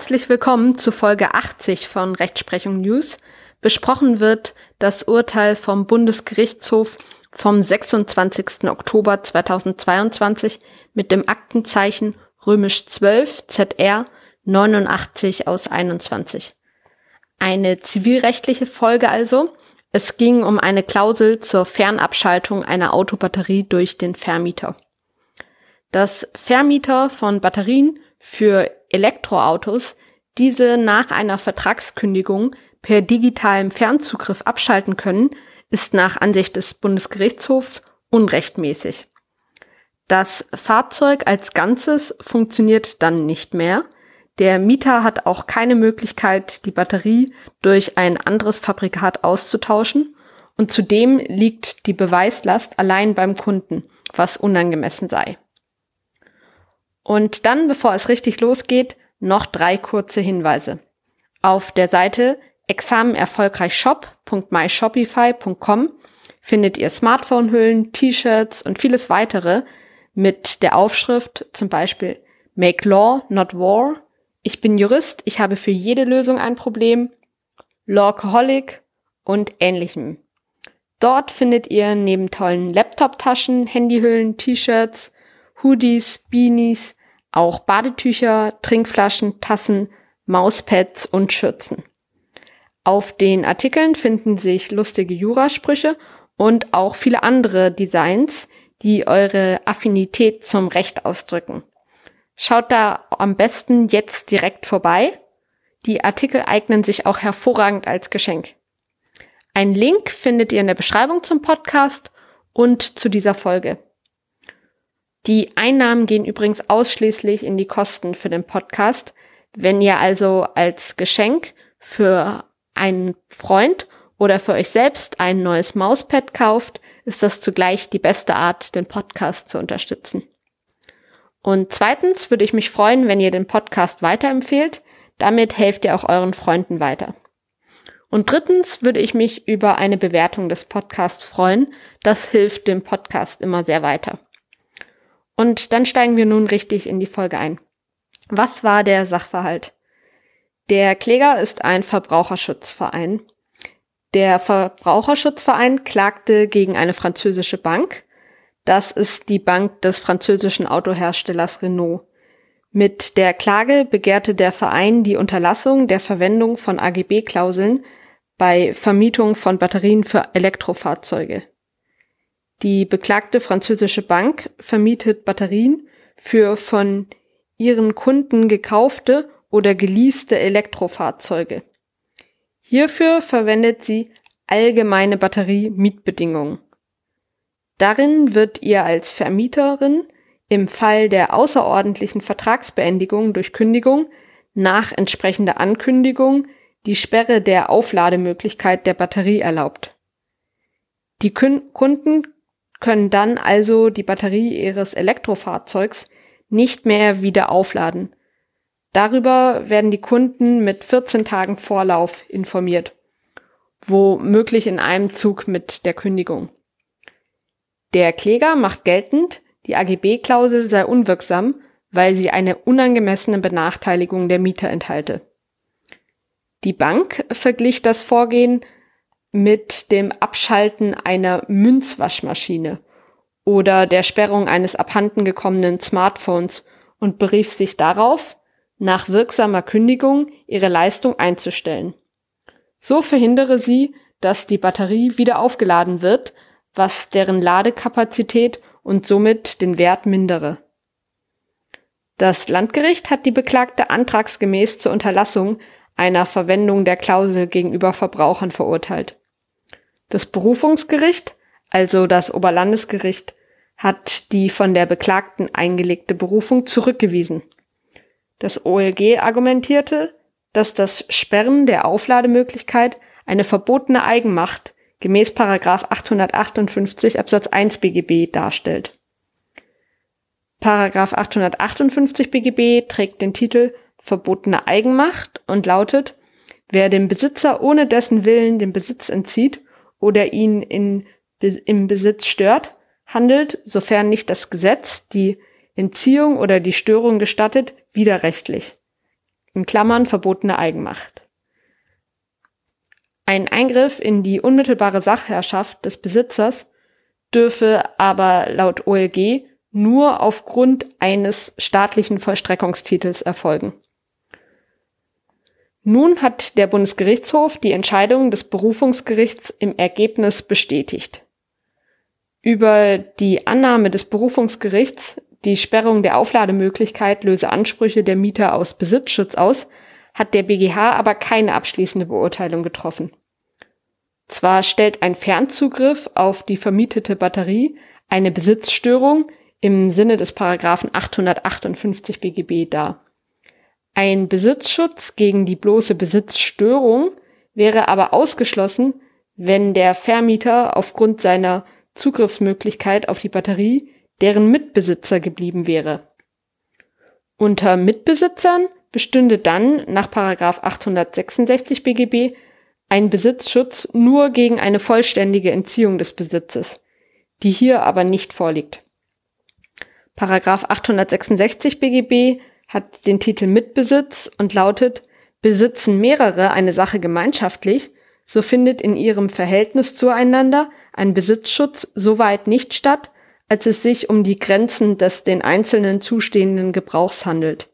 Herzlich willkommen zu Folge 80 von Rechtsprechung News. Besprochen wird das Urteil vom Bundesgerichtshof vom 26. Oktober 2022 mit dem Aktenzeichen römisch 12 ZR 89 aus 21. Eine zivilrechtliche Folge also. Es ging um eine Klausel zur Fernabschaltung einer Autobatterie durch den Vermieter. Dass Vermieter von Batterien für Elektroautos diese nach einer Vertragskündigung per digitalem Fernzugriff abschalten können, ist nach Ansicht des Bundesgerichtshofs unrechtmäßig. Das Fahrzeug als Ganzes funktioniert dann nicht mehr. Der Mieter hat auch keine Möglichkeit, die Batterie durch ein anderes Fabrikat auszutauschen und zudem liegt die Beweislast allein beim Kunden, was unangemessen sei. Und dann, bevor es richtig losgeht, noch drei kurze Hinweise. Auf der Seite examenerfolgreichshop.myshopify.com findet ihr Smartphone-Hüllen, T-Shirts und vieles weitere mit der Aufschrift zum Beispiel Make Law, not War. Ich bin Jurist, ich habe für jede Lösung ein Problem. Lawcoholic und ähnlichem. Dort findet ihr neben tollen Laptop-Taschen, Handyhüllen, T-Shirts, Hoodies, Beanies, auch Badetücher, Trinkflaschen, Tassen, Mauspads und Schürzen. Auf den Artikeln finden sich lustige Jurasprüche und auch viele andere Designs, die eure Affinität zum Recht ausdrücken. Schaut da am besten jetzt direkt vorbei. Die Artikel eignen sich auch hervorragend als Geschenk. Ein Link findet ihr in der Beschreibung zum Podcast und zu dieser Folge. Die Einnahmen gehen übrigens ausschließlich in die Kosten für den Podcast. Wenn ihr also als Geschenk für einen Freund oder für euch selbst ein neues Mauspad kauft, ist das zugleich die beste Art, den Podcast zu unterstützen. Und zweitens würde ich mich freuen, wenn ihr den Podcast weiterempfehlt. Damit helft ihr auch euren Freunden weiter. Und drittens würde ich mich über eine Bewertung des Podcasts freuen. Das hilft dem Podcast immer sehr weiter. Und dann steigen wir nun richtig in die Folge ein. Was war der Sachverhalt? Der Kläger ist ein Verbraucherschutzverein. Der Verbraucherschutzverein klagte gegen eine französische Bank. Das ist die Bank des französischen Autoherstellers Renault. Mit der Klage begehrte der Verein die Unterlassung der Verwendung von AGB-Klauseln bei Vermietung von Batterien für Elektrofahrzeuge. Die beklagte französische Bank vermietet Batterien für von ihren Kunden gekaufte oder geleaste Elektrofahrzeuge. Hierfür verwendet sie allgemeine Batterie-Mietbedingungen. Darin wird ihr als Vermieterin im Fall der außerordentlichen Vertragsbeendigung durch Kündigung nach entsprechender Ankündigung die Sperre der Auflademöglichkeit der Batterie erlaubt. Die Kunden können dann also die Batterie ihres Elektrofahrzeugs nicht mehr wieder aufladen. Darüber werden die Kunden mit 14 Tagen Vorlauf informiert, womöglich in einem Zug mit der Kündigung. Der Kläger macht geltend, die AGB-Klausel sei unwirksam, weil sie eine unangemessene Benachteiligung der Mieter enthalte. Die Bank verglich das Vorgehen mit dem Abschalten einer Münzwaschmaschine oder der Sperrung eines abhanden gekommenen Smartphones und berief sich darauf, nach wirksamer Kündigung ihre Leistung einzustellen. So verhindere sie, dass die Batterie wieder aufgeladen wird, was deren Ladekapazität und somit den Wert mindere. Das Landgericht hat die Beklagte antragsgemäß zur Unterlassung einer Verwendung der Klausel gegenüber Verbrauchern verurteilt. Das Berufungsgericht, also das Oberlandesgericht, hat die von der Beklagten eingelegte Berufung zurückgewiesen. Das OLG argumentierte, dass das Sperren der Auflademöglichkeit eine verbotene Eigenmacht gemäß 858 Absatz 1 BGB darstellt. Paragraph 858 BGB trägt den Titel verbotene Eigenmacht und lautet, wer dem Besitzer ohne dessen Willen den Besitz entzieht oder ihn in, im Besitz stört, handelt, sofern nicht das Gesetz die Entziehung oder die Störung gestattet, widerrechtlich. in Klammern verbotene Eigenmacht. Ein Eingriff in die unmittelbare Sachherrschaft des Besitzers dürfe aber laut OLG nur aufgrund eines staatlichen Vollstreckungstitels erfolgen. Nun hat der Bundesgerichtshof die Entscheidung des Berufungsgerichts im Ergebnis bestätigt. Über die Annahme des Berufungsgerichts, die Sperrung der Auflademöglichkeit löse Ansprüche der Mieter aus Besitzschutz aus, hat der BGH aber keine abschließende Beurteilung getroffen. Zwar stellt ein Fernzugriff auf die vermietete Batterie eine Besitzstörung im Sinne des Paragraphen 858 BGB dar. Ein Besitzschutz gegen die bloße Besitzstörung wäre aber ausgeschlossen, wenn der Vermieter aufgrund seiner Zugriffsmöglichkeit auf die Batterie deren Mitbesitzer geblieben wäre. Unter Mitbesitzern bestünde dann nach 866 BGB ein Besitzschutz nur gegen eine vollständige Entziehung des Besitzes, die hier aber nicht vorliegt. Paragraph 866 BGB hat den Titel Mitbesitz und lautet Besitzen mehrere eine Sache gemeinschaftlich, so findet in ihrem Verhältnis zueinander ein Besitzschutz soweit nicht statt, als es sich um die Grenzen des den Einzelnen zustehenden Gebrauchs handelt.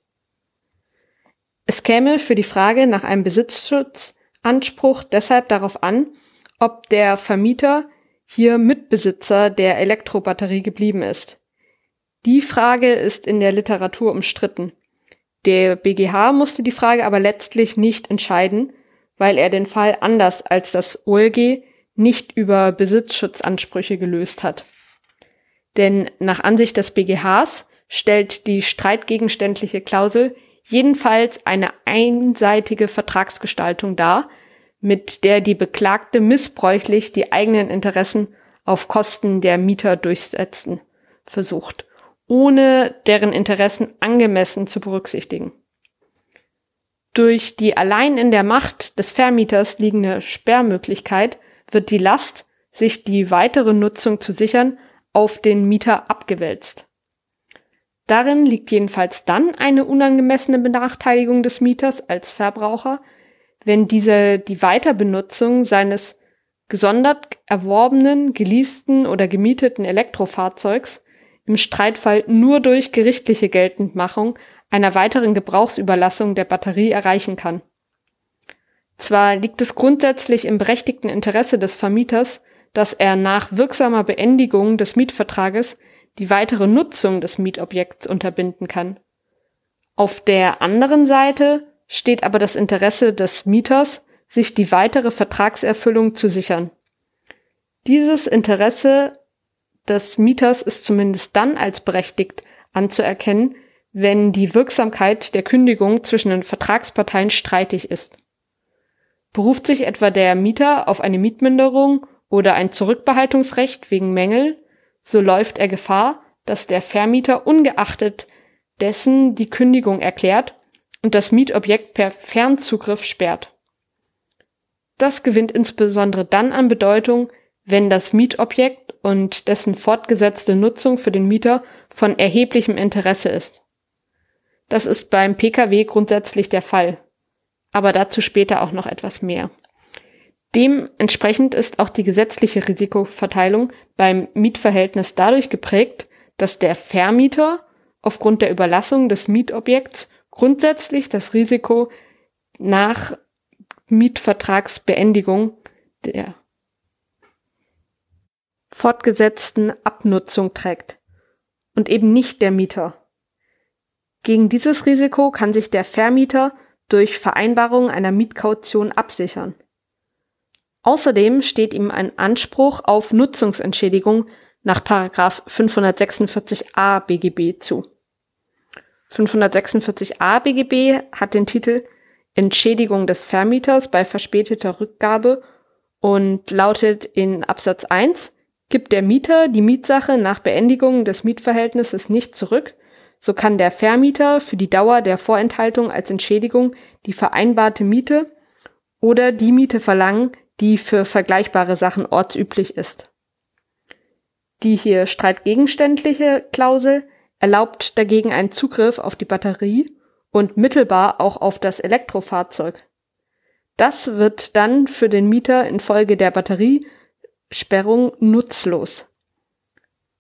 Es käme für die Frage nach einem Besitzschutzanspruch deshalb darauf an, ob der Vermieter hier Mitbesitzer der Elektrobatterie geblieben ist. Die Frage ist in der Literatur umstritten. Der BGH musste die Frage aber letztlich nicht entscheiden, weil er den Fall anders als das OLG nicht über Besitzschutzansprüche gelöst hat. Denn nach Ansicht des BGHs stellt die streitgegenständliche Klausel jedenfalls eine einseitige Vertragsgestaltung dar, mit der die Beklagte missbräuchlich die eigenen Interessen auf Kosten der Mieter durchsetzen versucht ohne deren Interessen angemessen zu berücksichtigen. Durch die allein in der Macht des Vermieters liegende Sperrmöglichkeit wird die Last, sich die weitere Nutzung zu sichern, auf den Mieter abgewälzt. Darin liegt jedenfalls dann eine unangemessene Benachteiligung des Mieters als Verbraucher, wenn dieser die Weiterbenutzung seines gesondert erworbenen, geleasten oder gemieteten Elektrofahrzeugs im Streitfall nur durch gerichtliche Geltendmachung einer weiteren Gebrauchsüberlassung der Batterie erreichen kann. Zwar liegt es grundsätzlich im berechtigten Interesse des Vermieters, dass er nach wirksamer Beendigung des Mietvertrages die weitere Nutzung des Mietobjekts unterbinden kann. Auf der anderen Seite steht aber das Interesse des Mieters, sich die weitere Vertragserfüllung zu sichern. Dieses Interesse des Mieters ist zumindest dann als berechtigt anzuerkennen, wenn die Wirksamkeit der Kündigung zwischen den Vertragsparteien streitig ist. Beruft sich etwa der Mieter auf eine Mietminderung oder ein Zurückbehaltungsrecht wegen Mängel, so läuft er Gefahr, dass der Vermieter ungeachtet dessen die Kündigung erklärt und das Mietobjekt per Fernzugriff sperrt. Das gewinnt insbesondere dann an Bedeutung, wenn das Mietobjekt und dessen fortgesetzte Nutzung für den Mieter von erheblichem Interesse ist. Das ist beim Pkw grundsätzlich der Fall. Aber dazu später auch noch etwas mehr. Dementsprechend ist auch die gesetzliche Risikoverteilung beim Mietverhältnis dadurch geprägt, dass der Vermieter aufgrund der Überlassung des Mietobjekts grundsätzlich das Risiko nach Mietvertragsbeendigung der fortgesetzten Abnutzung trägt und eben nicht der Mieter. Gegen dieses Risiko kann sich der Vermieter durch Vereinbarung einer Mietkaution absichern. Außerdem steht ihm ein Anspruch auf Nutzungsentschädigung nach 546a BGB zu. 546a BGB hat den Titel Entschädigung des Vermieters bei verspäteter Rückgabe und lautet in Absatz 1 Gibt der Mieter die Mietsache nach Beendigung des Mietverhältnisses nicht zurück, so kann der Vermieter für die Dauer der Vorenthaltung als Entschädigung die vereinbarte Miete oder die Miete verlangen, die für vergleichbare Sachen ortsüblich ist. Die hier streitgegenständliche Klausel erlaubt dagegen einen Zugriff auf die Batterie und mittelbar auch auf das Elektrofahrzeug. Das wird dann für den Mieter infolge der Batteriesperrung nutzlos.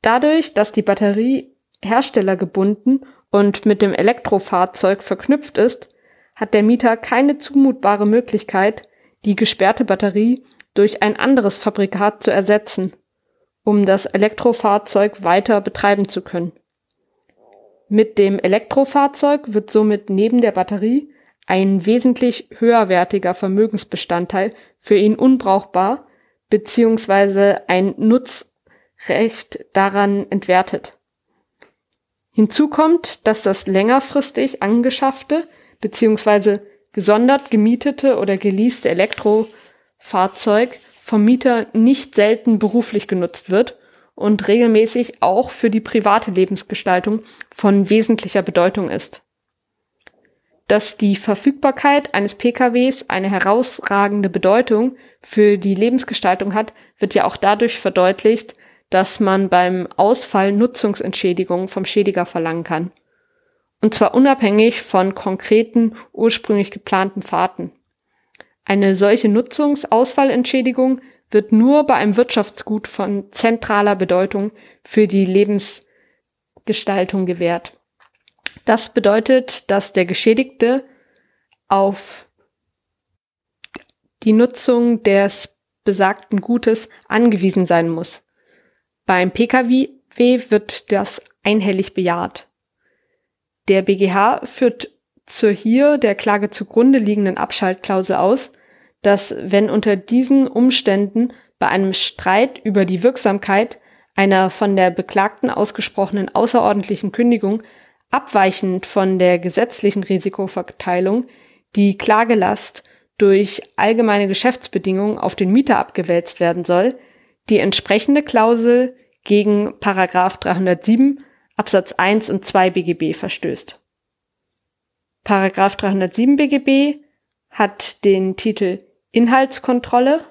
Dadurch, dass die Batterie herstellergebunden und mit dem Elektrofahrzeug verknüpft ist, hat der Mieter keine zumutbare Möglichkeit, die gesperrte Batterie durch ein anderes Fabrikat zu ersetzen, um das Elektrofahrzeug weiter betreiben zu können. Mit dem Elektrofahrzeug wird somit neben der Batterie ein wesentlich höherwertiger Vermögensbestandteil für ihn unbrauchbar bzw. ein Nutzrecht daran entwertet. Hinzu kommt, dass das längerfristig angeschaffte bzw. gesondert gemietete oder geleaste Elektrofahrzeug vom Mieter nicht selten beruflich genutzt wird und regelmäßig auch für die private Lebensgestaltung von wesentlicher Bedeutung ist. Dass die Verfügbarkeit eines PKWs eine herausragende Bedeutung für die Lebensgestaltung hat, wird ja auch dadurch verdeutlicht, dass man beim Ausfall Nutzungsentschädigungen vom Schädiger verlangen kann. Und zwar unabhängig von konkreten, ursprünglich geplanten Fahrten. Eine solche Nutzungsausfallentschädigung wird nur bei einem Wirtschaftsgut von zentraler Bedeutung für die Lebensgestaltung gewährt. Das bedeutet, dass der Geschädigte auf die Nutzung des besagten Gutes angewiesen sein muss. Beim Pkw wird das einhellig bejaht. Der BGH führt zur hier der Klage zugrunde liegenden Abschaltklausel aus, dass wenn unter diesen Umständen bei einem Streit über die Wirksamkeit einer von der Beklagten ausgesprochenen außerordentlichen Kündigung abweichend von der gesetzlichen Risikoverteilung die Klagelast durch allgemeine Geschäftsbedingungen auf den Mieter abgewälzt werden soll, die entsprechende Klausel gegen Paragraph 307 Absatz 1 und 2 BGB verstößt. Paragraph 307 BGB hat den Titel Inhaltskontrolle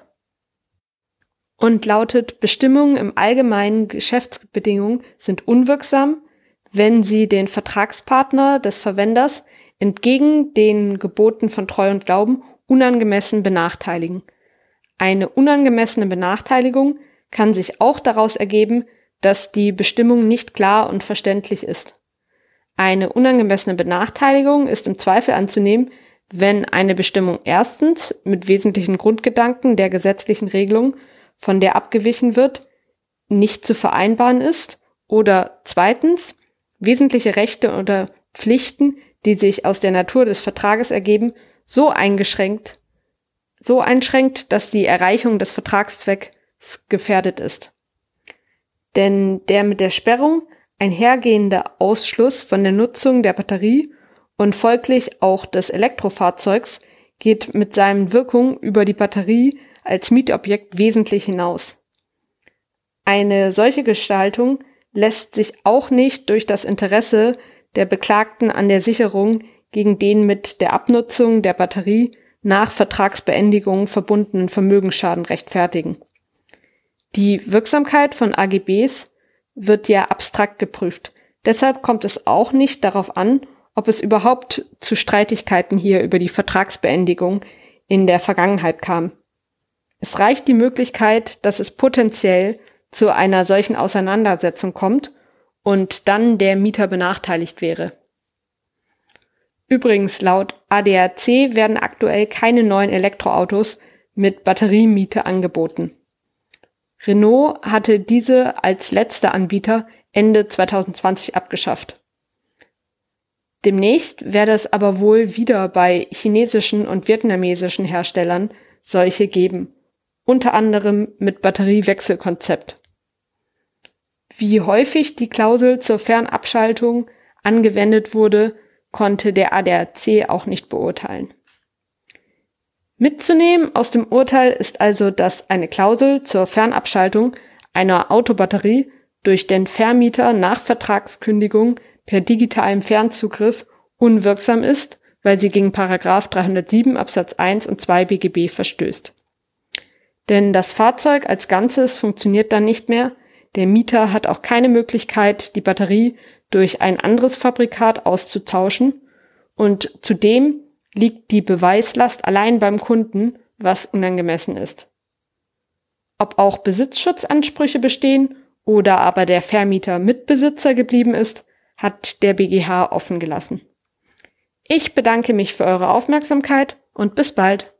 und lautet Bestimmungen im allgemeinen Geschäftsbedingungen sind unwirksam, wenn sie den Vertragspartner des Verwenders entgegen den Geboten von Treu und Glauben unangemessen benachteiligen. Eine unangemessene Benachteiligung kann sich auch daraus ergeben, dass die Bestimmung nicht klar und verständlich ist. Eine unangemessene Benachteiligung ist im Zweifel anzunehmen, wenn eine Bestimmung erstens mit wesentlichen Grundgedanken der gesetzlichen Regelung, von der abgewichen wird, nicht zu vereinbaren ist oder zweitens wesentliche Rechte oder Pflichten, die sich aus der Natur des Vertrages ergeben, so eingeschränkt, so einschränkt, dass die Erreichung des Vertragszwecks gefährdet ist. Denn der mit der Sperrung einhergehende Ausschluss von der Nutzung der Batterie und folglich auch des Elektrofahrzeugs geht mit seinen Wirkungen über die Batterie als Mietobjekt wesentlich hinaus. Eine solche Gestaltung lässt sich auch nicht durch das Interesse der Beklagten an der Sicherung gegen den mit der Abnutzung der Batterie nach Vertragsbeendigung verbundenen Vermögensschaden rechtfertigen. Die Wirksamkeit von AGBs wird ja abstrakt geprüft. Deshalb kommt es auch nicht darauf an, ob es überhaupt zu Streitigkeiten hier über die Vertragsbeendigung in der Vergangenheit kam. Es reicht die Möglichkeit, dass es potenziell zu einer solchen Auseinandersetzung kommt und dann der Mieter benachteiligt wäre. Übrigens, laut ADAC werden aktuell keine neuen Elektroautos mit Batteriemiete angeboten. Renault hatte diese als letzter Anbieter Ende 2020 abgeschafft. Demnächst werde es aber wohl wieder bei chinesischen und vietnamesischen Herstellern solche geben, unter anderem mit Batteriewechselkonzept. Wie häufig die Klausel zur Fernabschaltung angewendet wurde, konnte der ADAC auch nicht beurteilen. Mitzunehmen aus dem Urteil ist also, dass eine Klausel zur Fernabschaltung einer Autobatterie durch den Vermieter nach Vertragskündigung per digitalem Fernzugriff unwirksam ist, weil sie gegen Paragraph 307 Absatz 1 und 2 BGB verstößt. Denn das Fahrzeug als Ganzes funktioniert dann nicht mehr, der Mieter hat auch keine Möglichkeit, die Batterie durch ein anderes Fabrikat auszutauschen und zudem liegt die Beweislast allein beim Kunden, was unangemessen ist. Ob auch Besitzschutzansprüche bestehen oder aber der Vermieter Mitbesitzer geblieben ist, hat der BGH offen gelassen. Ich bedanke mich für eure Aufmerksamkeit und bis bald.